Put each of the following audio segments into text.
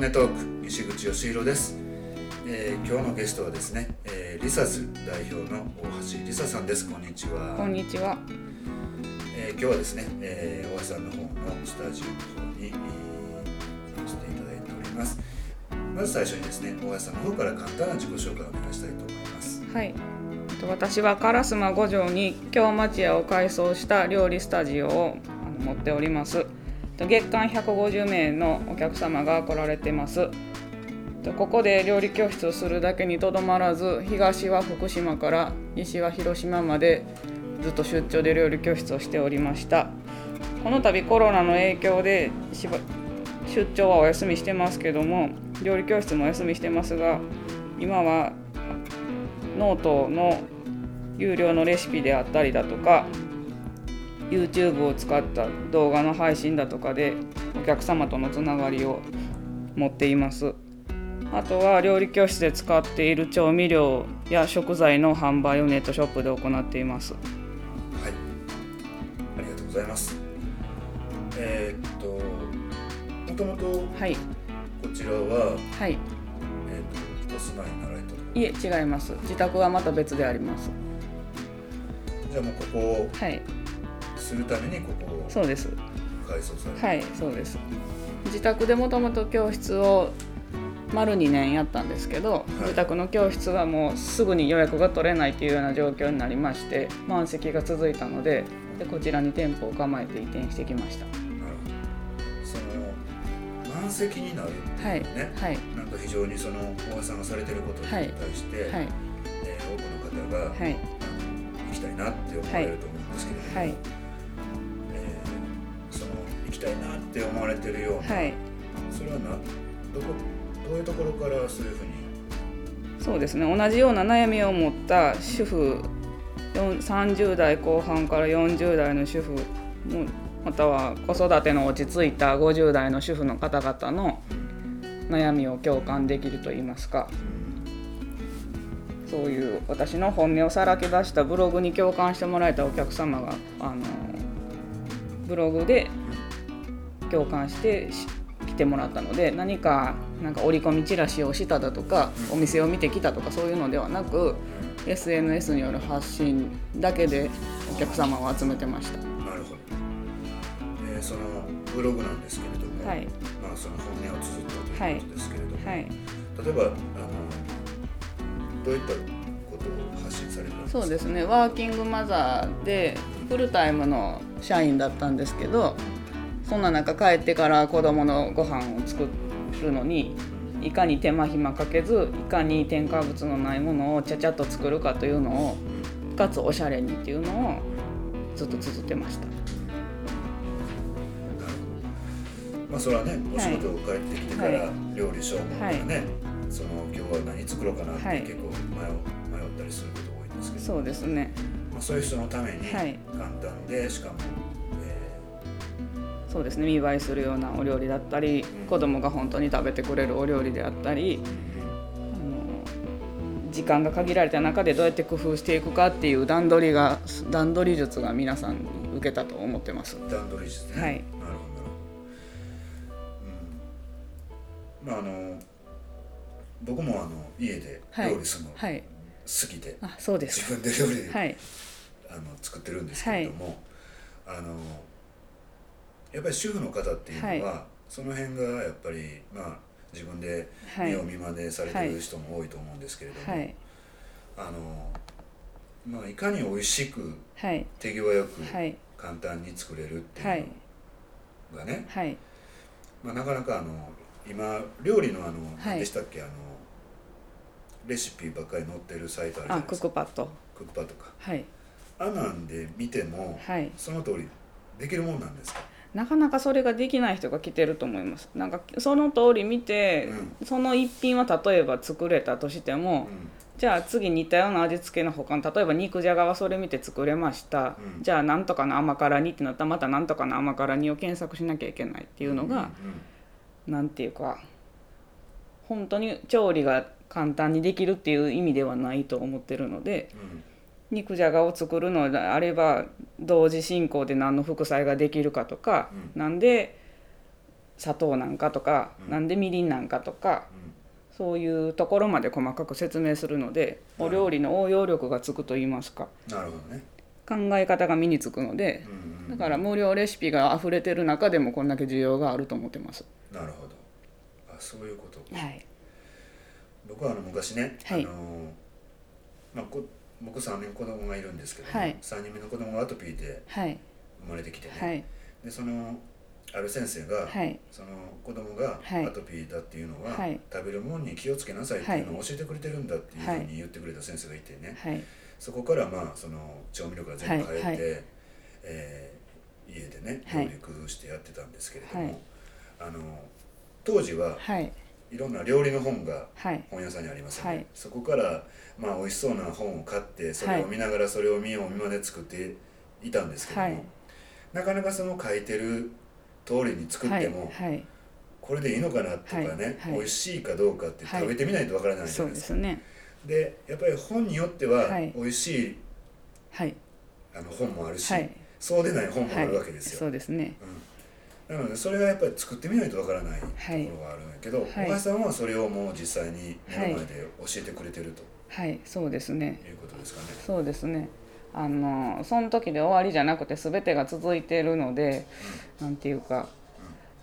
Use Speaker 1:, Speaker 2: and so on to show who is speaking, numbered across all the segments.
Speaker 1: 本音トーク西口義弘です、えー今日のゲストはですね、えーリサズ代表の大橋リサさんですこんにちは
Speaker 2: こんにちは。
Speaker 1: えー今日はですね、えー大橋さんの方のスタジオの方に、えー来ていただいておりますまず最初にですね大橋さんの方から簡単な自己紹介をお願いしたいと思います
Speaker 2: はい。えっと私は烏丸五条に京町屋を改装した料理スタジオを持っております。月間150名のお客様が来られてます。ここで料理教室をするだけにとどまらず、東は福島から西は広島までずっと出張で料理教室をしておりました。この度コロナの影響で出張はお休みしてますけども料理教室もお休みしてますが今はノートの有料のレシピであったりだとか YouTube を使った動画の配信だとかでお客様とのつながりを持っています。あとは料理教室で使っている調味料や食材の販売をネットショップで行っています。
Speaker 1: はい。ありがとうございます。えーっともともと
Speaker 2: はい。
Speaker 1: こちらは、
Speaker 2: はい。
Speaker 1: えーっとお住まいになられたと
Speaker 2: いえ違います。自宅はまた別であります。
Speaker 1: じゃあもうここを
Speaker 2: はい
Speaker 1: するためにここを
Speaker 2: そうです。
Speaker 1: 改装された、
Speaker 2: はいそうです。自宅でもともと教室を丸2年やったんですけど、
Speaker 1: い。
Speaker 2: 自宅の教室はもうすぐに予約が取れないというような状況になりまして満席が続いたのででこちらに店舗を構えて移転してきました。
Speaker 1: その満席になるって
Speaker 2: はいいう
Speaker 1: ね、
Speaker 2: はい
Speaker 1: なんか非常にその大橋さんがされてることに対して、
Speaker 2: はい。
Speaker 1: えー多くの方が、
Speaker 2: はい。
Speaker 1: あの行きたいなって思われると思うんですけれども、
Speaker 2: はい
Speaker 1: きたいなって思われてるような、
Speaker 2: はい。
Speaker 1: それはなどこどういうところからそういうふうに？
Speaker 2: そうですね。同じような悩みを持った主婦4 30代後半から40代の主婦もまたは子育ての落ち着いた50代の主婦の方々の悩みを共感できるといいますか。そういう私の本音をさらけ出したブログに共感してもらえたお客様があのブログで共感してし来てもらったので何かなんか折り込みチラシをしただとかお店を見てきたとかそういうのではなく SNS による発信だけでお客様を集めてました。
Speaker 1: なるほど、えーそのブログなんですけれども、
Speaker 2: はい。
Speaker 1: まあ、その本音を綴ったということですけれども、
Speaker 2: はい、
Speaker 1: 例えばあのどういったことを発信されるんですか？
Speaker 2: そうですね。ワーキングマザーでフルタイムの社員だったんですけどそんな中帰ってから子供のご飯を作るのにいかに手間暇かけずいかに添加物のないものをちゃちゃっと作るかというのをかつおしゃれにっていうのをずっと綴ってました。
Speaker 1: まあそれはねお仕事を帰ってきてから
Speaker 2: は
Speaker 1: 料理しようもんがね、その今日は何作ろうかなって
Speaker 2: はい。
Speaker 1: 結構迷う迷ったりすること多いんですけど、
Speaker 2: そうですね。
Speaker 1: まあ、そういう人のために
Speaker 2: はい。
Speaker 1: 簡単でしかも、え
Speaker 2: そうですね見栄えするようなお料理だったり子供が本当に食べてくれるお料理であったり時間が限られた中でどうやって工夫していくかっていう段取りが段取り術が皆さんに受けたと思ってます。
Speaker 1: ー段取り術ね、
Speaker 2: はい。
Speaker 1: なるほど。うん、まああの僕もあの家で
Speaker 2: はい。
Speaker 1: 料理するの好
Speaker 2: はい、
Speaker 1: きで、
Speaker 2: あそうです。
Speaker 1: 自分で料理、
Speaker 2: はい。
Speaker 1: あの作ってるんですけれども、あのやっぱり主婦の方っていうのは、その辺がやっぱりまあ自分で
Speaker 2: はい。
Speaker 1: 見まねされてる人も多いと思うんですけれども、
Speaker 2: はい。
Speaker 1: あのまあいかに美味しく
Speaker 2: はい。
Speaker 1: 手際よく
Speaker 2: はい。
Speaker 1: 簡単に作れるって
Speaker 2: はいいう
Speaker 1: のがね、
Speaker 2: はい。
Speaker 1: まあ、なかなかあの今料理のあの、
Speaker 2: い。
Speaker 1: 何でしたっけあのレシピばっかり載ってるサイトあるじゃ
Speaker 2: あクッ
Speaker 1: ないですか。
Speaker 2: クパッド。
Speaker 1: クックパッドとか。
Speaker 2: はい。
Speaker 1: あんなんで見ても、
Speaker 2: はい。
Speaker 1: その通りできるもんなんですか？
Speaker 2: なかなかそれができない人が来てると思います。なんかその通り見て、その一品は例えば作れたとしても、じゃあ次似たような味付けの他の例えば肉じゃがはそれ見て作れました、
Speaker 1: うん。
Speaker 2: じゃあなんとかの甘辛煮ってなったらまたなんとかの甘辛煮を検索しなきゃいけないっていうのが、なんていうか本当に調理が簡単にできるっていう意味ではないと思ってるので
Speaker 1: うんうん
Speaker 2: 肉じゃがを作るのであれば同時進行で何の副菜ができるかとか、
Speaker 1: う
Speaker 2: なんで砂糖なんかとか、
Speaker 1: うん。
Speaker 2: なんでみりんなんかとか
Speaker 1: うん。
Speaker 2: そういうところまで細かく説明するのでお料理の応用力がつくと言いますか。
Speaker 1: なるほどね、
Speaker 2: 考え方が身につくので
Speaker 1: うんうんうん。
Speaker 2: だから無料レシピが溢れてる中でもこんだけ需要があると思ってます。
Speaker 1: なるほど。あそういうこと。
Speaker 2: はい、
Speaker 1: 僕はあの昔ね、
Speaker 2: はい。
Speaker 1: あのまあ、こ僕3人子供がいるんですけども、
Speaker 2: はい。
Speaker 1: 3人目の子供がアトピーで
Speaker 2: はい、
Speaker 1: 生まれてきてね、
Speaker 2: はい、
Speaker 1: でそのある先生が、
Speaker 2: はい、
Speaker 1: その子供が
Speaker 2: はい。
Speaker 1: アトピーだっていうのは、
Speaker 2: はい。
Speaker 1: 食べるものに気をつけなさいっていうのを教えてくれてるんだっていうふうに言ってくれた先生がいてね、
Speaker 2: はい、
Speaker 1: そこからまあその調味料から全部変えて、
Speaker 2: はい。はい。
Speaker 1: えー家でね
Speaker 2: はい。
Speaker 1: 料理工夫してやってたんですけれども、
Speaker 2: はい。
Speaker 1: あの当時は
Speaker 2: はい、
Speaker 1: いろんな料理の本が
Speaker 2: はい、
Speaker 1: 本屋さんにありますよね、
Speaker 2: はい。
Speaker 1: そこからまあ美味しそうな本を買ってそれを見ながらそれを見よう見まね作っていたんですけども、
Speaker 2: はい。
Speaker 1: なかなかその書いてる通りに作っても、
Speaker 2: はい、
Speaker 1: これでいいのかなとかね、
Speaker 2: はい。はい。
Speaker 1: 美味しいかどうかって食べてみないとわからないじゃ
Speaker 2: そ
Speaker 1: ないでか。
Speaker 2: うですすね。
Speaker 1: でやっぱり本によっては
Speaker 2: はい。
Speaker 1: 美味しい
Speaker 2: はい、
Speaker 1: あの本もあるし、
Speaker 2: はい、
Speaker 1: そうでない本もあ
Speaker 2: はい
Speaker 1: るわけですよ。
Speaker 2: そうですね。
Speaker 1: うん、なのでそれがやっぱり作ってみないとわからないとこ
Speaker 2: はい
Speaker 1: ろがあるんやけど、
Speaker 2: はい。
Speaker 1: 小林さんはそれをもう実際に目の前で教えてくれてると。
Speaker 2: はい、そうですね。
Speaker 1: いうことですかね。
Speaker 2: そうですね。あのその時で終わりじゃなくて全てが続いているので、なんていうか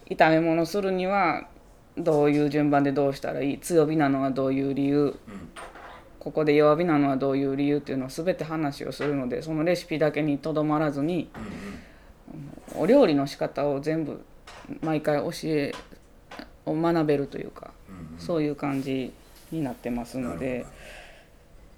Speaker 2: 炒め物するにはどういう順番でどうしたらいい強火なのはどういう理由
Speaker 1: うん。
Speaker 2: ここで弱火なのはどういう理由っていうのを全て話をするのでそのレシピだけにとどまらずに
Speaker 1: うん
Speaker 2: お料理の仕方を全部毎回教えを学べるというか
Speaker 1: うんうん。
Speaker 2: そういう感じになってますので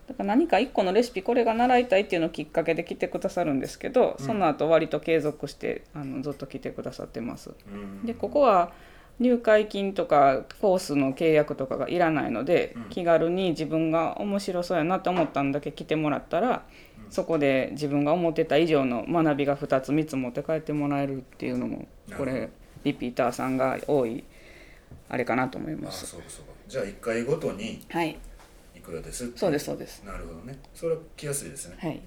Speaker 2: だから何か一個のレシピこれが習いたいっていうのをきっかけで来てくださるんですけど、
Speaker 1: うん。
Speaker 2: その後割と継続してあのずっと来てくださってます。
Speaker 1: うん。
Speaker 2: でここは入会金とかコースの契約とかがいらないので、
Speaker 1: うん。
Speaker 2: 気軽に自分が面白そうやなと思ったんだけ来てもらったら、
Speaker 1: うん
Speaker 2: そこで自分が思ってた以上の学びが2つ3つ持って帰ってもらえるっていうのもこれリピーターさんが多いあれかなと思い
Speaker 1: あ
Speaker 2: ます。
Speaker 1: そうかそうか。じゃあ1回ごとに
Speaker 2: はい、
Speaker 1: いくらですって。い
Speaker 2: そうですそうです。
Speaker 1: なるほどね。それは来やすいですね。
Speaker 2: はい、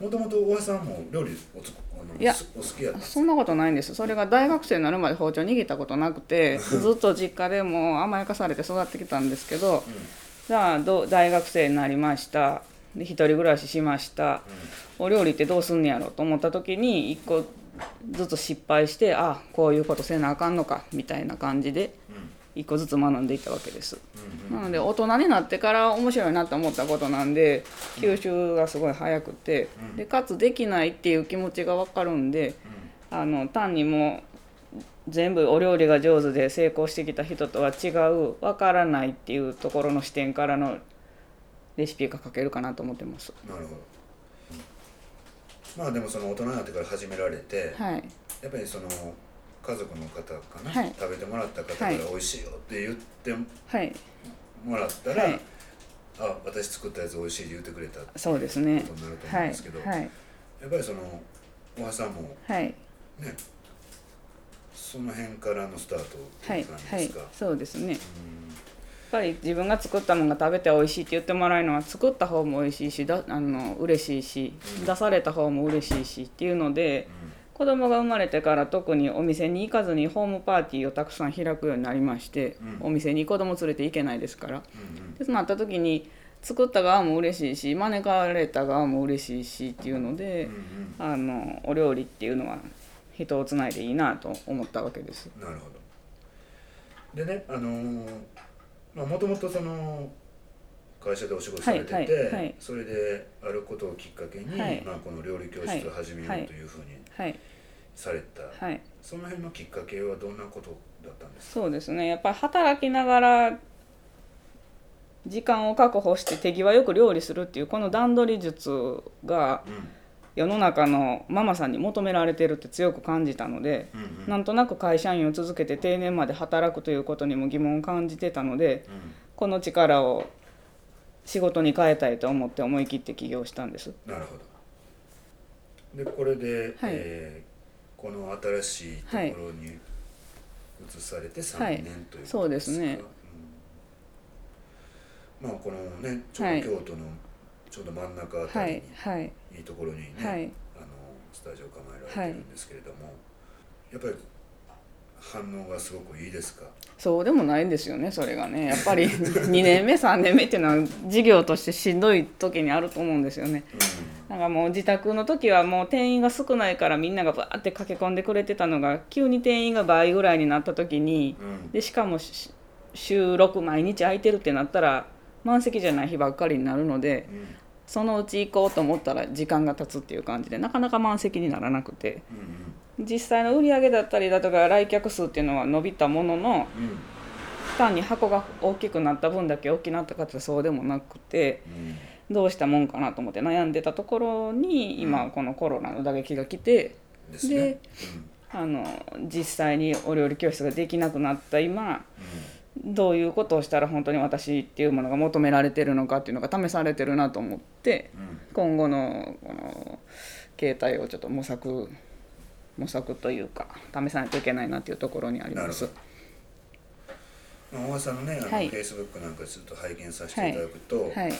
Speaker 1: もともと大橋さんも料理おつあの
Speaker 2: いや
Speaker 1: すお好きやった
Speaker 2: そんなことないんです。それが大学生になるまで包丁握ったことなくてずっと実家でも甘やかされて育ってきたんですけどじゃあどう大学生になりましたで一人暮らししました。お料理ってどうすんねやろと思った時に一個ずつ失敗してあこういうことせなあかんのかみたいな感じで
Speaker 1: うん。うん
Speaker 2: 一個ずつ学んでいったわけです。
Speaker 1: うん
Speaker 2: なので大人になってから面白いなと思ったことなんで吸収がすごい早くて
Speaker 1: うん。
Speaker 2: でかつできないっていう気持ちが分かるんであの単にもう全部お料理が上手で成功してきた人とは違う分からないっていうところの視点からのレシピが書けるかなと思ってます。
Speaker 1: なるほど。まあでもその大人になってから始められて
Speaker 2: はい、
Speaker 1: やっぱりその家族の方かな、
Speaker 2: はい。
Speaker 1: 食べてもらった方から
Speaker 2: はい。
Speaker 1: 美味しいよって言って
Speaker 2: はい、
Speaker 1: もらったら、
Speaker 2: はい。
Speaker 1: あ私作ったやつ美味しいって言ってくれたこと
Speaker 2: そうですね。
Speaker 1: になると思うん
Speaker 2: はい
Speaker 1: ですけど、、
Speaker 2: はい、
Speaker 1: やっぱりその大橋さんも
Speaker 2: はい、
Speaker 1: ねその辺からのスタートって
Speaker 2: はいいう
Speaker 1: 感じ、
Speaker 2: はい。
Speaker 1: ですか、、
Speaker 2: そうですね。
Speaker 1: う
Speaker 2: ぱり自分が作ったものが食べて美味しいって言ってもらえるのは作った方も美味しいしだあの嬉しいし、
Speaker 1: うん。
Speaker 2: 出された方も嬉しいしっていうので
Speaker 1: ん
Speaker 2: 子供が生まれてから特にお店に行かずにホームパーティーをたくさん開くようになりまして、
Speaker 1: うん。
Speaker 2: お店に子供連れて行けないですから。
Speaker 1: うんうん。
Speaker 2: でそうなった時に作った側も嬉しいし招かれた側も嬉しいしっていうので
Speaker 1: うんう、ん。
Speaker 2: あのお料理っていうのは人をつないでいいなと思ったわけです。
Speaker 1: なるほど。でねあのーまあもともとその会社でお仕事されてて、
Speaker 2: はいはいはい。
Speaker 1: それであることをきっかけに、
Speaker 2: はい。
Speaker 1: まあ、この料理教室を始めようというふうに
Speaker 2: はい、
Speaker 1: された、
Speaker 2: はい。
Speaker 1: その辺のきっかけはどんなことだったんですか？
Speaker 2: そうですね。やっぱり働きながら時間を確保して手際よく料理するっていうこの段取り術が
Speaker 1: うん
Speaker 2: 世の中のママさんに求められてるって強く感じたので
Speaker 1: うんうん。
Speaker 2: なんとなく会社員を続けて定年まで働くということにも疑問を感じてたので
Speaker 1: うん。
Speaker 2: この力を仕事に変えたいと思って思い切って起業したんです。
Speaker 1: なるほど。でこれで、
Speaker 2: はい。
Speaker 1: えーこの新しいところに移されて3
Speaker 2: はい。
Speaker 1: 年ということですか、
Speaker 2: そうですね。
Speaker 1: うん。まあこのねちょうど京都のちょうど真ん中あた
Speaker 2: はい
Speaker 1: りに、
Speaker 2: はい
Speaker 1: い、いところにね、
Speaker 2: はい。
Speaker 1: あのスタジオ構えられてるんですけれども、やっぱり反応がすごくいいですか？
Speaker 2: そうでもないんですよねそれがね。やっぱり2年目 3年目っていうのは事業としてしんどい時にあると思うんですよね。なんかもう自宅の時はもう店員が少ないからみんながバーって駆け込んでくれてたのが急に店員が倍ぐらいになった時に
Speaker 1: うん。うん
Speaker 2: でしかもし週6毎日空いてるってなったら満席じゃない日ばっかりになるので
Speaker 1: うん
Speaker 2: そのうち行こうと思ったら時間が経つっていう感じでなかなか満席にならなくて。
Speaker 1: うん
Speaker 2: 実際の売り上げだったりだとか来客数っていうのは伸びたものの
Speaker 1: うん。うん
Speaker 2: 単に箱が大きくなった分だけ大きくなったかってそうでもなくて
Speaker 1: うん。
Speaker 2: どうしたもんかなと思って悩んでたところに今このコロナの打撃が来て
Speaker 1: ですね。
Speaker 2: であの実際にお料理教室ができなくなった今どういうことをしたら本当に私っていうものが求められてるのかっていうのが試されてるなと思って今後のこの形態をちょっと模索模索というか試さないといけないなっていうところにあります。
Speaker 1: 大橋さんのねあの、
Speaker 2: はい。
Speaker 1: フェイスブックなんかちょっと拝見させていただくと、
Speaker 2: はい。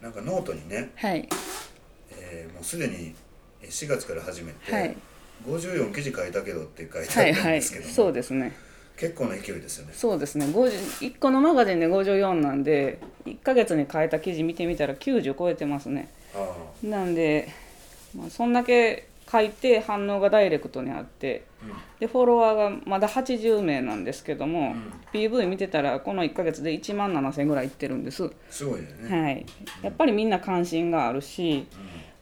Speaker 1: なんかノートにね、
Speaker 2: はい。
Speaker 1: えーもうすでにえー4月から始めて、
Speaker 2: はい。
Speaker 1: 54記事書いたけどって書いてあ
Speaker 2: はいはい。
Speaker 1: ったんですけども、
Speaker 2: そうですね
Speaker 1: 結構な勢いですよね。
Speaker 2: そうですね。50 1個のマガジンで54なんで1ヶ月に変えた記事見てみたら90超えてますね。なんで、まあ、そんだけ書いて反応がダイレクトにあって
Speaker 1: うん。
Speaker 2: でフォロワーがまだ80名なんですけども、
Speaker 1: うん。
Speaker 2: PV 見てたらこの1ヶ月で1万7000ぐらいいってるんです、
Speaker 1: すごいよね。
Speaker 2: はい、やっぱりみんな関心があるし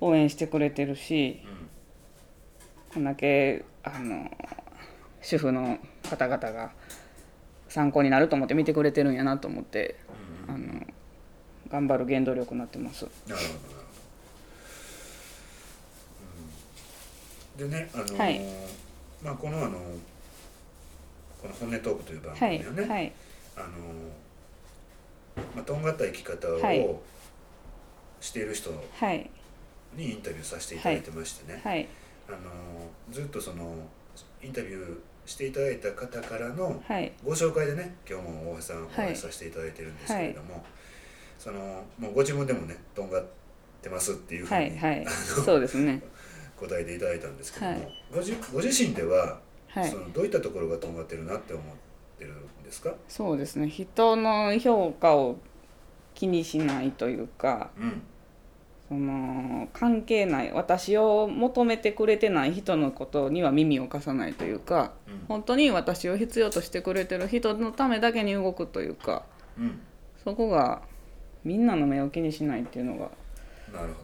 Speaker 2: 応援してくれてるし
Speaker 1: うんうん。
Speaker 2: こんだけあの主婦の方々が参考になると思って見てくれてるんやなと思って
Speaker 1: うん。
Speaker 2: あの頑張る原動力になってます。
Speaker 1: なるほど。なるほど。うん。でねあのー
Speaker 2: はい。
Speaker 1: まあこのあのこの本音トークという番
Speaker 2: はい
Speaker 1: 組をね、
Speaker 2: はい。
Speaker 1: あのまあ、とんがった生き方を
Speaker 2: はい。
Speaker 1: している人
Speaker 2: はい。
Speaker 1: にインタビューさせていただいてましてね、
Speaker 2: はい。
Speaker 1: あのずっとそのインタビューしていただいた方からの
Speaker 2: はい。
Speaker 1: ご紹介でね今日も大橋さんお話しさせていただいてるんですけれども、そのもうご自分でもねとんがってますっていうふうに、
Speaker 2: はいはい。そうですね。
Speaker 1: 答えていただいたんですけども、
Speaker 2: はい。
Speaker 1: ごじご自身では、
Speaker 2: はい。
Speaker 1: そのどういったところがとんがってるなって思ってるんですか、
Speaker 2: そうですね。人の評価を気にしないというか
Speaker 1: うん
Speaker 2: その関係ない私を求めてくれてない人のことには耳を貸さないというか
Speaker 1: うん。
Speaker 2: 本当に私を必要としてくれてる人のためだけに動くというか
Speaker 1: うん、
Speaker 2: そこがみんなの目を気にしないっていうのが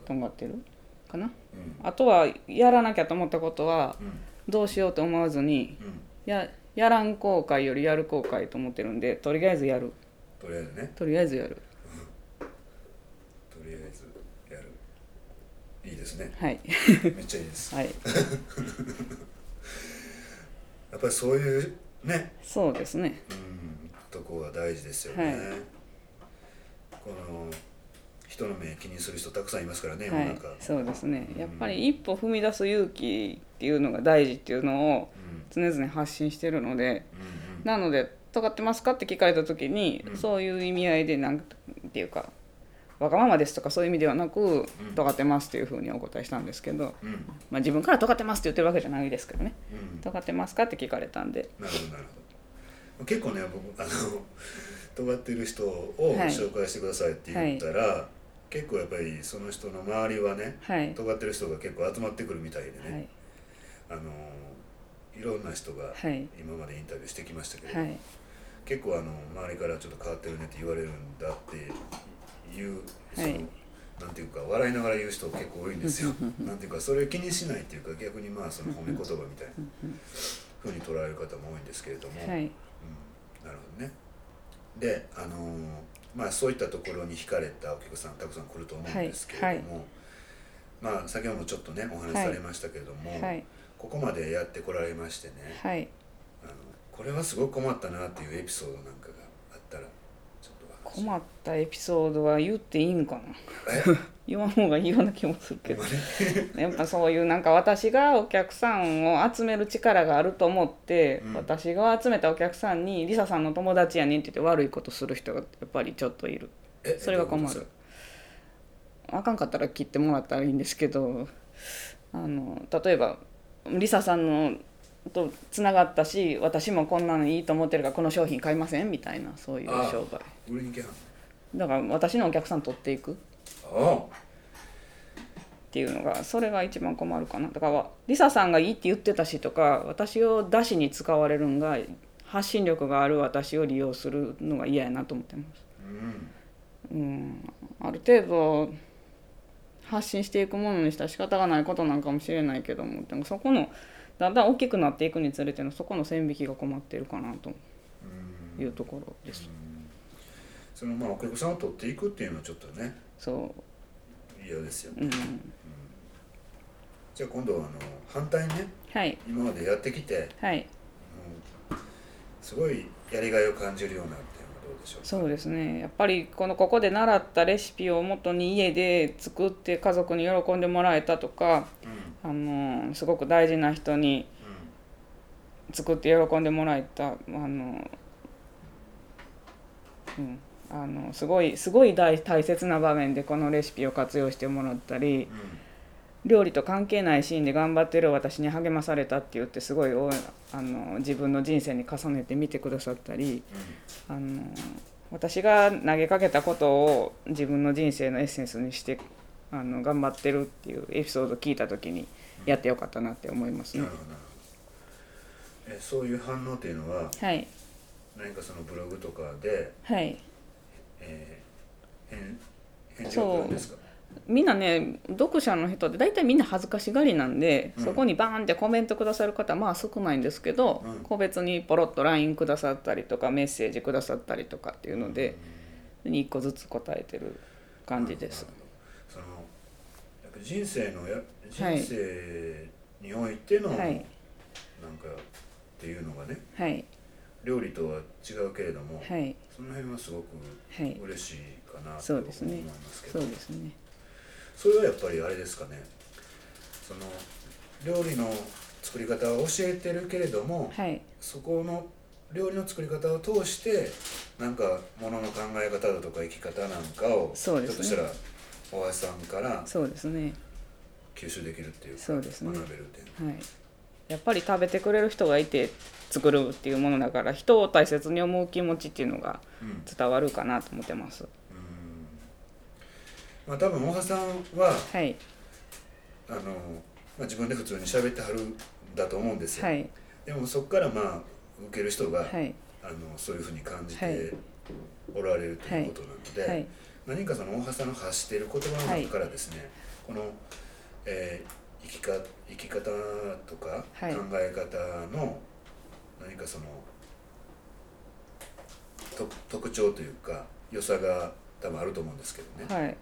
Speaker 2: とんがってるかな。
Speaker 1: うん。
Speaker 2: あとはやらなきゃと思ったことは
Speaker 1: うん。
Speaker 2: どうしようと思わずに
Speaker 1: うん、
Speaker 2: ややらん後悔よりやる後悔と思ってるんでとりあえずやる。
Speaker 1: とりあえずね。
Speaker 2: とりあえずやる
Speaker 1: とりあえずやるいいですね。
Speaker 2: はい。
Speaker 1: めっちゃいいです。
Speaker 2: はい。
Speaker 1: やっぱりそういうね。
Speaker 2: そうですね。
Speaker 1: うんとこが大事ですよね、
Speaker 2: はい。
Speaker 1: この人の目気にする人たくさんいますからね、
Speaker 2: はい。そうですね。やっぱり一歩踏み出す勇気っていうのが大事っていうのを
Speaker 1: うん。
Speaker 2: 常々発信してるので
Speaker 1: うんうん。
Speaker 2: なので「尖ってますか?」って聞かれた時に、
Speaker 1: うん。
Speaker 2: そういう意味合いでなんていうか「わがままです」とかそういう意味ではなく「尖ってます」っていうふうにお答えしたんですけど、
Speaker 1: うん。
Speaker 2: まあ、自分から「尖ってます」って言ってるわけじゃないですけどね。
Speaker 1: うん「
Speaker 2: 尖ってますか?」って聞かれたんで。
Speaker 1: なるほどなるほど。結構ね僕あの尖ってる人を
Speaker 2: はい。
Speaker 1: 紹介してくださいって言ったら、結構やっぱりその人の周りはね
Speaker 2: はい。
Speaker 1: 尖ってる人が結構集まってくるみたいでね、
Speaker 2: はい。
Speaker 1: あのいろんな人が
Speaker 2: はい。
Speaker 1: 今までインタビューしてきましたけど、
Speaker 2: はい。
Speaker 1: 結構あの周りからちょっと変わってるねって言われるんだっていうその、
Speaker 2: はい
Speaker 1: なんていうか笑いながら言う人結構多いんですよ。なんていうかそれを気にしないっていうか逆にまあその褒め言葉みたいなふうに捉える方も多いんですけれども、
Speaker 2: はい。
Speaker 1: うん、なるほどね。であのーまあそういったところに惹かれたお客さんたくさん来ると思うんですけれども、まあ先ほどもちょっとねお話しされましたけれども、
Speaker 2: はい。
Speaker 1: ここまでやってこられましてね、
Speaker 2: はい。
Speaker 1: あのこれはすごく困ったなっていうエピソードなんかがあったらちょっとお話
Speaker 2: 困ったエピソードは言っていいんかな？
Speaker 1: え？
Speaker 2: 言わん方がいいような気もするけど。やっぱそういうなんか私がお客さんを集める力があると思って、
Speaker 1: うん。
Speaker 2: 私が集めたお客さんに「リサさんの友達やねん」って言って悪いことする人がやっぱりちょっといる。
Speaker 1: え？
Speaker 2: それが困る。あかんかったら切ってもらったらいいんですけどあの例えばリサさんのとつながったし私もこんなのいいと思ってるからこの商品買いません？みたいなそういう商売。
Speaker 1: 売りに行けはん。
Speaker 2: だから私のお客さん取っていく。っ
Speaker 1: あ。
Speaker 2: ていうのがそれが一番困るかな。だからリサさんがいいって言ってたしとか私を出しに使われるんが発信力がある私を利用するのが嫌やなと思ってます。
Speaker 1: うん。
Speaker 2: うん、ある程度発信していくものにしたら仕方がないことなんかもしれないけどもでもそこのだんだん大きくなっていくにつれてのそこの線引きが困ってるかなと
Speaker 1: うん。
Speaker 2: いうところです。
Speaker 1: そのまあお客さんを取っていくっていうのはちょっとね。
Speaker 2: そ
Speaker 1: 嫌ですよね。
Speaker 2: う、うん、
Speaker 1: じゃあ今度はあの反対にね。
Speaker 2: はい。
Speaker 1: 今までやってきて。
Speaker 2: はい。
Speaker 1: すごいやりがいを感じるようなっていうのはどうでしょう
Speaker 2: そうですね。やっぱりこのここで習ったレシピを元に家で作って家族に喜んでもらえたとか
Speaker 1: うん
Speaker 2: あのすごく大事な人に作って喜んでもらえたあの、うん、あのすごいすごい大大切な場面でこのレシピを活用してもらったり
Speaker 1: うん。
Speaker 2: 料理と関係ないシーンで頑張ってる私に励まされたって言ってすごいあの自分の人生に重ねて見てくださったりあの私が投げかけたことを自分の人生のエッセンスにしてあの頑張ってるっていうエピソードを聞いた時にやってよかったなって思いますね。
Speaker 1: えそういう反応っていうのは
Speaker 2: はい。
Speaker 1: 何かそのブログとかで、
Speaker 2: はい。
Speaker 1: えー、返返事を来るんですか？
Speaker 2: みんなね読者の人って大体みんな恥ずかしがりなんで、
Speaker 1: うん。
Speaker 2: そこにバーンってコメントくださる方はまあ少ないんですけど、
Speaker 1: うん。
Speaker 2: 個別にポロッと LINE くださったりとかメッセージくださったりとかっていうので、1個ずつ答えてる感じです。
Speaker 1: な。るほどそのやっぱり人生のや
Speaker 2: はい。
Speaker 1: 人生においての、
Speaker 2: はい。
Speaker 1: なんかっていうのがね
Speaker 2: はい。
Speaker 1: 料理とは違うけれども、
Speaker 2: はい。
Speaker 1: その辺はすごく
Speaker 2: はい。
Speaker 1: 嬉しいかなと思いますけど、
Speaker 2: そうですね。
Speaker 1: それはやっぱりあれですかね。その料理の作り方を教えてるけれども、
Speaker 2: はい。
Speaker 1: そこの料理の作り方を通してなんかものの考え方だとか生き方なんかをひょっとしたら大橋さんから
Speaker 2: そうですね。
Speaker 1: 吸収できるっていうか
Speaker 2: そうですね。
Speaker 1: 学べるっていう。
Speaker 2: はい。やっぱり食べてくれる人がいて作るっていうものだから人を大切に思う気持ちっていうのが
Speaker 1: うん。
Speaker 2: 伝わるかなと思ってます。
Speaker 1: まあ多分大橋さんは
Speaker 2: はい。
Speaker 1: あの、まあ、自分で普通に喋ってはるんだと思うんですよ、
Speaker 2: はい。
Speaker 1: でもそこからまあ受ける人が、
Speaker 2: はい。
Speaker 1: あのそういうふうに感じ
Speaker 2: はい。
Speaker 1: ておられるということなので、
Speaker 2: はい
Speaker 1: 何かその大橋さんの発している言葉の中からですね、この、えー生きか生き方とか考
Speaker 2: はい。
Speaker 1: え方の何かそのと特徴というか良さが多分あると思うんですけどね、
Speaker 2: はい。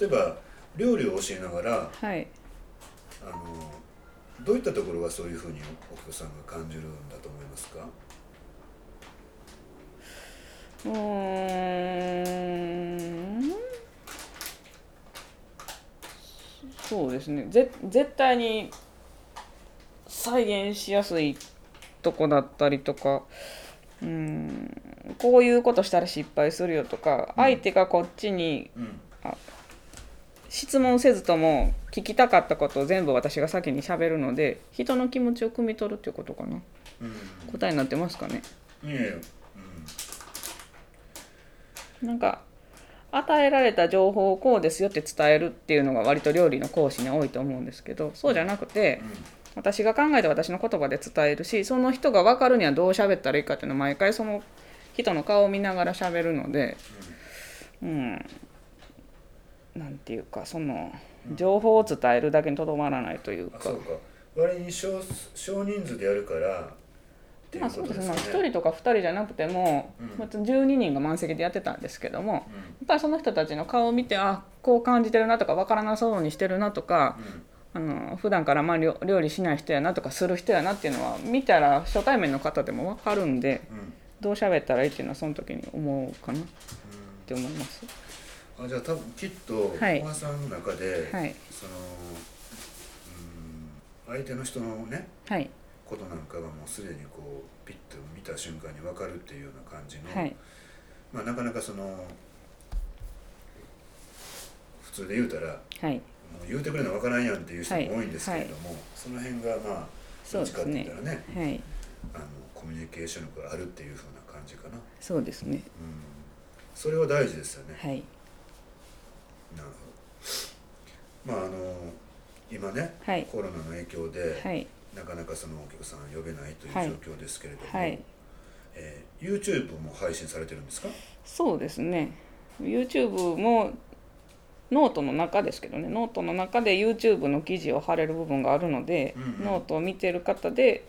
Speaker 1: 例えば料理を教えながら
Speaker 2: はい。
Speaker 1: あのどういったところがそういうふうにお客さんが感じるんだと思いますか？
Speaker 2: うーん。そうですね。ぜ絶対に再現しやすいとこだったりとかうん。こういうことしたら失敗するよとか、相手がこっちに
Speaker 1: うん。
Speaker 2: 質問せずとも聞きたかったことを全部私が先に喋るので人の気持ちを汲み取るっていうことかな。
Speaker 1: うん。
Speaker 2: 答えになってますかね。
Speaker 1: いえいえ
Speaker 2: なんか与えられた情報をこうですよって伝えるっていうのが割と料理の講師に多いと思うんですけどそうじゃなくて
Speaker 1: うん。
Speaker 2: 私が考えて私の言葉で伝えるしその人が分かるにはどう喋ったらいいかっていうのを毎回その人の顔を見ながら喋るのでうん。なんていうかその情報を伝えるだけにとどまらないというか
Speaker 1: あそうか割に少少人数でやるからっていう
Speaker 2: まあそう
Speaker 1: ことですかね
Speaker 2: ですね。まあ、1人とか2人じゃなくても、
Speaker 1: うん。
Speaker 2: まあ12人が満席でやってたんですけどもやっ
Speaker 1: う
Speaker 2: ぱりその人たちの顔を見てあこう感じてるなとか分からなそうにしてるなとか
Speaker 1: んうん。
Speaker 2: あの普段からまあ料料理しない人やなとかする人やなっていうのは見たら初対面の方でも分かるんで
Speaker 1: うん。
Speaker 2: どう喋ったらいいっていうのはその時に思うかなって思います。
Speaker 1: あじゃあ多分きっと
Speaker 2: はい。
Speaker 1: 小川さんの中で、
Speaker 2: はい。
Speaker 1: そのうん相手の人のね
Speaker 2: はい
Speaker 1: ことなんかがもうすでにこうピッと見た瞬間に分かるっていうような感じの、
Speaker 2: はい。
Speaker 1: まあなかなかその普通で言うたら
Speaker 2: はい。
Speaker 1: もう言うてくれな分からんやんっていう人も多いんですけれども、その辺がまあどっちかって言ったらね
Speaker 2: はい。
Speaker 1: あのコミュニケーション力があるっていうふうな感じかな、うん、
Speaker 2: そうですね。
Speaker 1: それは大事ですよね、
Speaker 2: はい。
Speaker 1: なるほど。まああの今ね、
Speaker 2: はい。
Speaker 1: コロナの影響で、
Speaker 2: はい
Speaker 1: なかなかそのお客さん呼べないという
Speaker 2: はい。
Speaker 1: 状況ですけれども、
Speaker 2: はい。
Speaker 1: えー YouTube も配信されてるんですか？
Speaker 2: そうですね。YouTube もノートの中ですけどね。ノートの中で YouTube の記事を貼れる部分があるので、
Speaker 1: うんうん。
Speaker 2: ノートを見てる方で、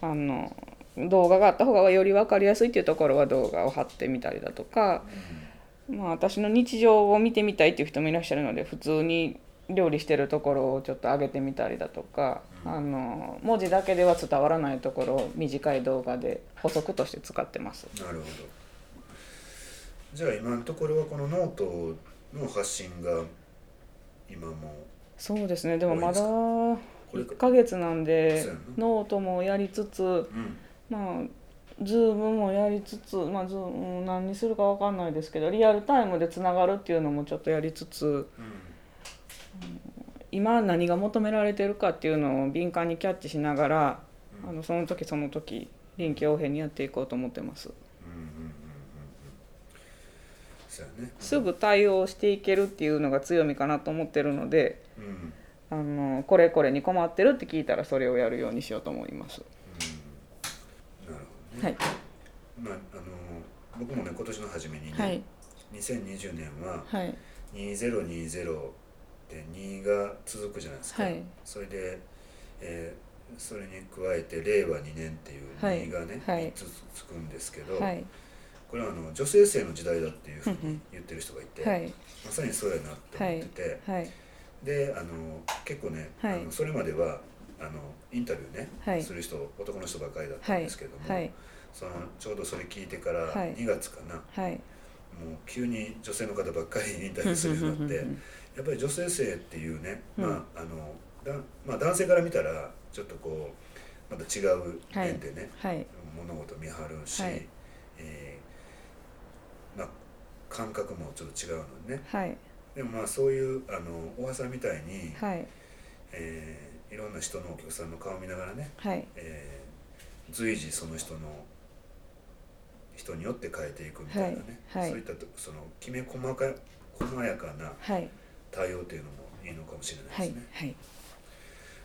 Speaker 2: あの動画があった方がより分かりやすいっていうところは動画を貼ってみたりだとか、まあ、私の日常を見てみたいっていう人もいらっしゃるので普通に料理してるところをちょっと上げてみたりだとか、あの文字だけでは伝わらないところを短い動画で補足として使ってます。
Speaker 1: なるほど。じゃあ今のところはこのノートの発信が今も
Speaker 2: そうですね。でもまだ
Speaker 1: これ
Speaker 2: 1ヶ月なんでノートもやりつつ
Speaker 1: うん。
Speaker 2: まあズームもやりつつ、まあ、ズーム何にするか分かんないですけどリアルタイムでつながるっていうのもちょっとやりつつ
Speaker 1: うん
Speaker 2: 今何が求められてるかっていうのを敏感にキャッチしながら
Speaker 1: うん。
Speaker 2: あのその時その時臨機応変にやっていこうと思ってます。すぐ対応していけるっていうのが強みかなと思ってるので
Speaker 1: うん。うん
Speaker 2: あのこれこれに困ってるって聞いたらそれをやるようにしようと思います。
Speaker 1: なるほどね、
Speaker 2: はい。
Speaker 1: まああの僕もね今年の初めにね、
Speaker 2: はい。
Speaker 1: 2020年は
Speaker 2: はい
Speaker 1: 2020で2が続くじゃないですか、
Speaker 2: はい。
Speaker 1: それで、えーそれに加えて令和2年っていう
Speaker 2: はい。
Speaker 1: 2がね、
Speaker 2: はい。
Speaker 1: 3つつくんですけど、
Speaker 2: はい。
Speaker 1: これはあの女性性の時代だっていうふうに言ってる人がいて、
Speaker 2: はい。
Speaker 1: まさにそうやなって思ってて、
Speaker 2: はい。
Speaker 1: であの結構ね、
Speaker 2: はい。
Speaker 1: あのそれまではあのインタビューね、
Speaker 2: はい。
Speaker 1: する人男の人ばかりだった
Speaker 2: はい
Speaker 1: んですけども、
Speaker 2: はい。
Speaker 1: そのちょうどそれ聞いてから
Speaker 2: はい。
Speaker 1: 2月かな、
Speaker 2: はい
Speaker 1: もう急に女性の方ばっかりインタビューするようになってやっぱり女性性っていうね、
Speaker 2: うん。
Speaker 1: まああのだまあ、男性から見たらちょっとこうまた違う面でね、
Speaker 2: はい。
Speaker 1: 物事見張るし、
Speaker 2: はい。
Speaker 1: えーまあ、感覚もちょっと違うのね。
Speaker 2: はい。
Speaker 1: でもまあそういうあの大橋さんみたいに、
Speaker 2: はい。
Speaker 1: えーいろんな人のお客さんの顔を見ながらね、
Speaker 2: はい。
Speaker 1: えー随時その人の人によって変えていくみたいなね、
Speaker 2: はいはい。
Speaker 1: そういったとそのきめ細か細やかな
Speaker 2: はい。
Speaker 1: 対応っていうのもいいのかもしれな
Speaker 2: はいい
Speaker 1: ですね。
Speaker 2: はい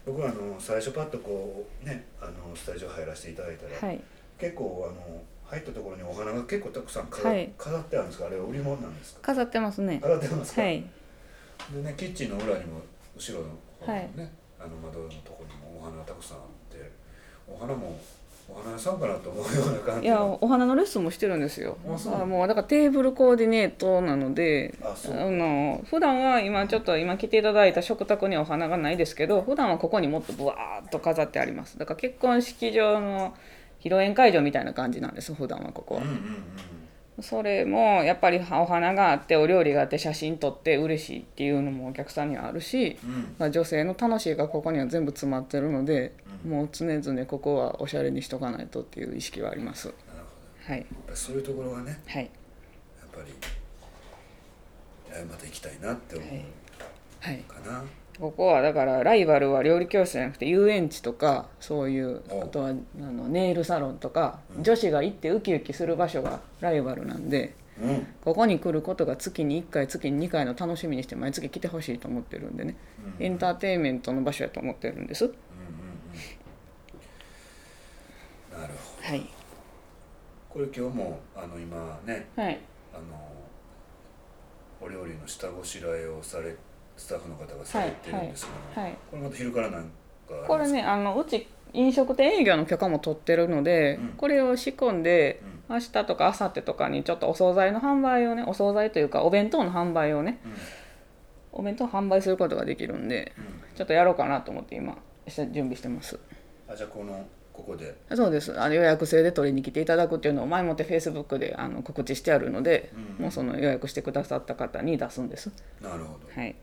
Speaker 1: 僕はあの最初パッとこうねあのスタジオ入らせていただいたら、
Speaker 2: はい。
Speaker 1: 結構あの入ったところにお花が結構たくさん飾,、
Speaker 2: はい。
Speaker 1: 飾ってあるんですか？あれは売り物なんですか？
Speaker 2: 飾ってますね。
Speaker 1: 飾ってますか、
Speaker 2: はい。
Speaker 1: でねキッチンの裏にも後ろの方の
Speaker 2: はい。
Speaker 1: ね、あの窓のところにもお花がたくさんあってお花もお花屋さんかなと思うような感
Speaker 2: いやお花のレッスンもしてるんですよ。
Speaker 1: あ
Speaker 2: もうだからテーブルコーディネートなので
Speaker 1: あ
Speaker 2: の普段は今ちょっと今来ていただいた食卓にはお花がないですけど普段はここにもっとブワーッと飾ってあります。だから結婚式場の披露宴会場みたいな感じなんです普段はここは。
Speaker 1: うんうんうん
Speaker 2: それもやっぱりお花があってお料理があって写真撮って嬉しいっていうのもお客さんにはあるし、
Speaker 1: うん。
Speaker 2: まあ、女性の楽しいがここには全部詰まってるので、
Speaker 1: うん。
Speaker 2: もう常々ここはおしゃれにしとかないとっていう意識はあります。
Speaker 1: なるほど
Speaker 2: はい。
Speaker 1: やっぱりそういうところがね
Speaker 2: はい。
Speaker 1: やっぱりえーまた行きたいなって思う
Speaker 2: はい。
Speaker 1: かな、
Speaker 2: ここはだからライバルは料理教室じゃなくて遊園地とかそういう
Speaker 1: お
Speaker 2: あとはあのネイルサロンとか、
Speaker 1: うん。
Speaker 2: 女子が行ってウキウキする場所がライバルなんで
Speaker 1: うん。
Speaker 2: ここに来ることが月に1回月に2回の楽しみにして毎月来てほしいと思ってるんでね。
Speaker 1: うん。
Speaker 2: エンターテインメントの場所やと思ってるんです。
Speaker 1: うん。うん。うん。なるほど
Speaker 2: はい。
Speaker 1: これ今日もあの今ね
Speaker 2: はい。
Speaker 1: あのお料理の下ごしらえをされスタッフの方がされてるんですけど、
Speaker 2: はい
Speaker 1: これまた昼からなんか
Speaker 2: これねあのうち飲食店営業の許可も取ってるので、
Speaker 1: うん。
Speaker 2: これを仕込んで明日とか明後日とかにちょっとお惣菜の販売をねお惣菜というかお弁当の販売をね
Speaker 1: うん。
Speaker 2: お弁当販売することができるんで
Speaker 1: うん。
Speaker 2: ちょっとやろうかなと思って今準備してます。
Speaker 1: あじゃあこのここで。
Speaker 2: そうです。あの予約制で取りに来ていただくっていうのを前もってフェイスブックであの告知してあるので、
Speaker 1: うん。
Speaker 2: もうその予約してくださった方に出すんです。
Speaker 1: なるほど、
Speaker 2: はい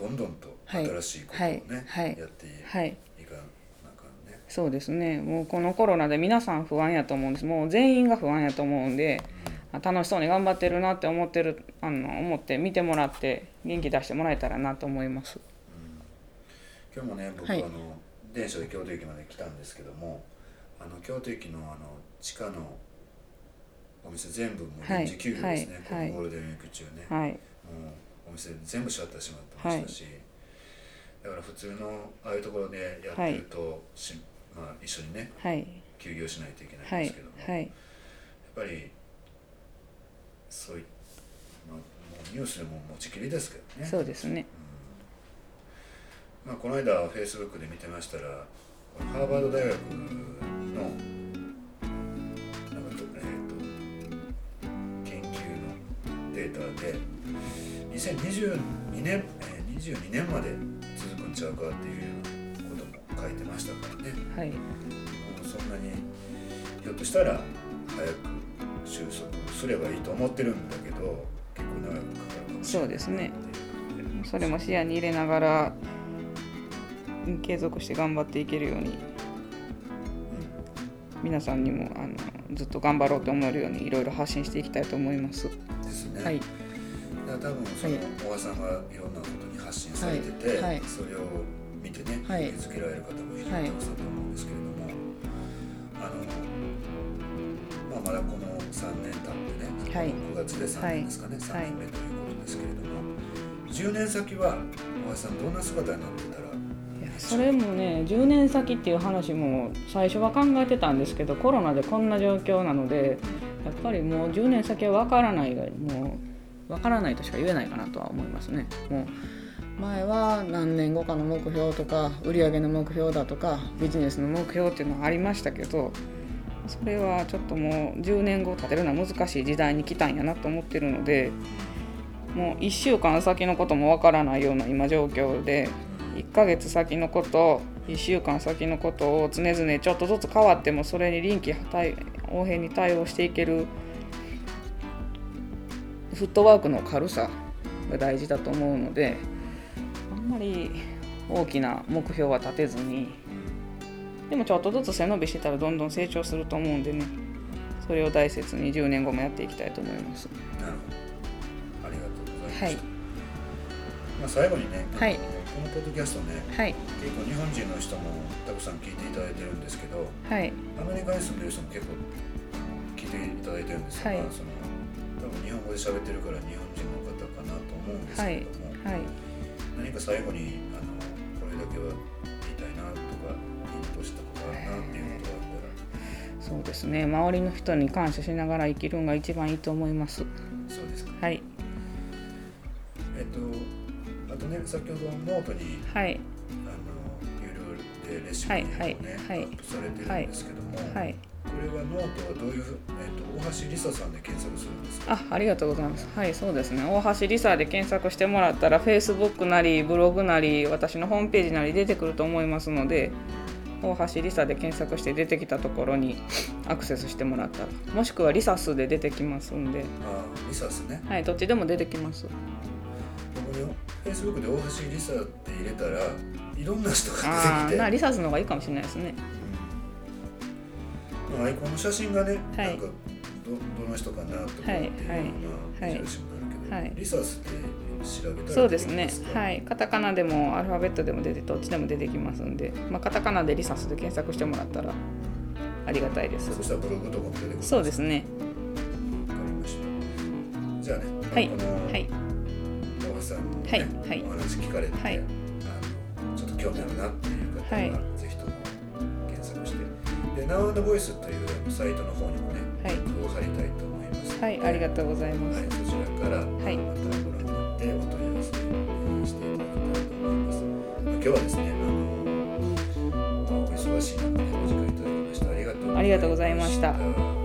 Speaker 1: どんどんと
Speaker 2: はい。
Speaker 1: 新しいことをね、
Speaker 2: はい。はい。
Speaker 1: やってい
Speaker 2: はい
Speaker 1: いかなあかんね、
Speaker 2: そうですね。もうこのコロナで皆さん不安やと思うんです。もう全員が不安やと思うんであ楽しそうに頑張ってるなって思ってるあの思って見てもらって元気出してもらえたらなと思います。
Speaker 1: 今日もね僕、
Speaker 2: はい。
Speaker 1: あの電車で京都駅まで来たんですけどもあの京都駅のあの地下のお店全部もう臨時休業ですね、
Speaker 2: はい。はい。
Speaker 1: このゴールデンウィーク中ね、
Speaker 2: はい。
Speaker 1: もうお店全部シャッター閉まってましたし、だから普通のああいうところでやってると、しまあ、一緒にね
Speaker 2: はい。
Speaker 1: 休業しないといけないん
Speaker 2: はい
Speaker 1: ですけども、
Speaker 2: はい。
Speaker 1: やっぱりそういまあ、もうニュースでも持ちきりですけどね。
Speaker 2: そうですね。
Speaker 1: まあ、この間フェイスブックで見てましたらハーバード大学のなんかと、えー、と研究のデータで2022年、えー、22年まで続くんちゃうかっていうようなことも書いてましたからね。
Speaker 2: はい。
Speaker 1: もうそんなにひょっとしたら早く収束すればいいと思ってるんだけど結構長くかかるかもしれない
Speaker 2: そうですね。それも視野に入れながら継続して頑張っていけるように皆さんにもあのずっと頑張ろうと思えるようにいろいろ発信していきたいと思います。
Speaker 1: うんですね、
Speaker 2: はい、
Speaker 1: だ多分その
Speaker 2: はい
Speaker 1: 小川さんがいろんなことに発信されてて、それを見てね、
Speaker 2: はい。
Speaker 1: けられる方もいる
Speaker 2: はい
Speaker 1: たくさんと思うんですけれども、あのまあ、まだこの3年経ってね、
Speaker 2: はい。
Speaker 1: 9月で3年ですかね、
Speaker 2: はい。
Speaker 1: 3年目ということですけれども、10年先は小川さんどんな姿になってたら
Speaker 2: それもね10年先っていう話も最初は考えてたんですけどコロナでこんな状況なのでやっぱりもう10年先は分からないがもう分からないとしか言えないかなとは思いますね。もう前は何年後かの目標とか売上の目標だとかビジネスの目標っていうのはありましたけどそれはちょっともう10年後立てるのは難しい時代に来たんやなと思ってるのでもう1週間先のことも分からないような今状況で1ヶ月先のこと1週間先のことを常々ちょっとずつ変わってもそれに臨機応変に対応していけるフットワークの軽さが大事だと思うのであんまり大きな目標は立てずにでもちょっとずつ背伸びしてたらどんどん成長すると思うんでねそれを大切に10年後もやっていきたいと思います。
Speaker 1: なるほど。ありがとうございました、
Speaker 2: はい。
Speaker 1: まあ、最後にね、
Speaker 2: はい。
Speaker 1: このポッドキャストね
Speaker 2: はい。
Speaker 1: 結構日本人の人もたくさん聞いていただいてるんですけど
Speaker 2: はい。
Speaker 1: アメリカに住んでる人も結構聞いていただいてるんですが、
Speaker 2: はい。
Speaker 1: その日本語で喋ってるから日本人の方かなと思うんですけれども、
Speaker 2: はい
Speaker 1: 何か最後にあのこれだけは言いたいなとかインプしたことあるなっていうことがあったら。
Speaker 2: そうですね。周りの人に感謝しながら生きるのが一番いいと思います。
Speaker 1: そうですか。
Speaker 2: はい。
Speaker 1: えっとあとね先ほどノートに
Speaker 2: はい。
Speaker 1: あの有料でレシピをね、
Speaker 2: はいはいはい。
Speaker 1: アップされてるんですけども、
Speaker 2: はい
Speaker 1: これはノートはどういうふう、えっと大橋梨沙さんで検索するんですか？
Speaker 2: あありがとうございます。はいそうですね。大橋リサで検索してもらったら Facebook なりブログなり私のホームページなり出てくると思いますので大橋リサで検索して出てきたところに アクセスしてもらったらもしくはリサスで出てきますんで。
Speaker 1: あリサスね。
Speaker 2: はいどっちでも出てきます。
Speaker 1: 僕ね Facebook で大橋梨沙って入れたらいろんな人が
Speaker 2: あ
Speaker 1: 出てきて。
Speaker 2: あなリサスの方がいいかもしれないですね。
Speaker 1: うんアイコンの写真がね、
Speaker 2: はい。
Speaker 1: なんかどどの人かなとかっていう
Speaker 2: はい
Speaker 1: ような印になるけど、
Speaker 2: はい。
Speaker 1: リサスって調べたら
Speaker 2: そうですね。はい。カタカナでもアルファベットでも出てどっちでも出てきますんで、まあ、カタカナでリサスで検索してもらったらありがたいです。
Speaker 1: そしたらブログとかも出てくる
Speaker 2: そうですね。
Speaker 1: わかりました。じゃあね、
Speaker 2: はい。
Speaker 1: この
Speaker 2: はい。
Speaker 1: 大橋さんの、ね
Speaker 2: はい。はい。
Speaker 1: お話聞かれて、
Speaker 2: はい。
Speaker 1: あのちょっと興味あるなっていう方は、
Speaker 2: はい
Speaker 1: Now and Voice というサイトの方にもね
Speaker 2: はい。
Speaker 1: リンクを貼りたいと思います
Speaker 2: はいありがとうございます、
Speaker 1: はい、そちらから、
Speaker 2: はい
Speaker 1: またご覧になってお問い合わせしていただけたらと思います。まあ今日はですね、あのまあお忙しい中でお時間いただきましてありがとう
Speaker 2: ありがとうございました
Speaker 1: ました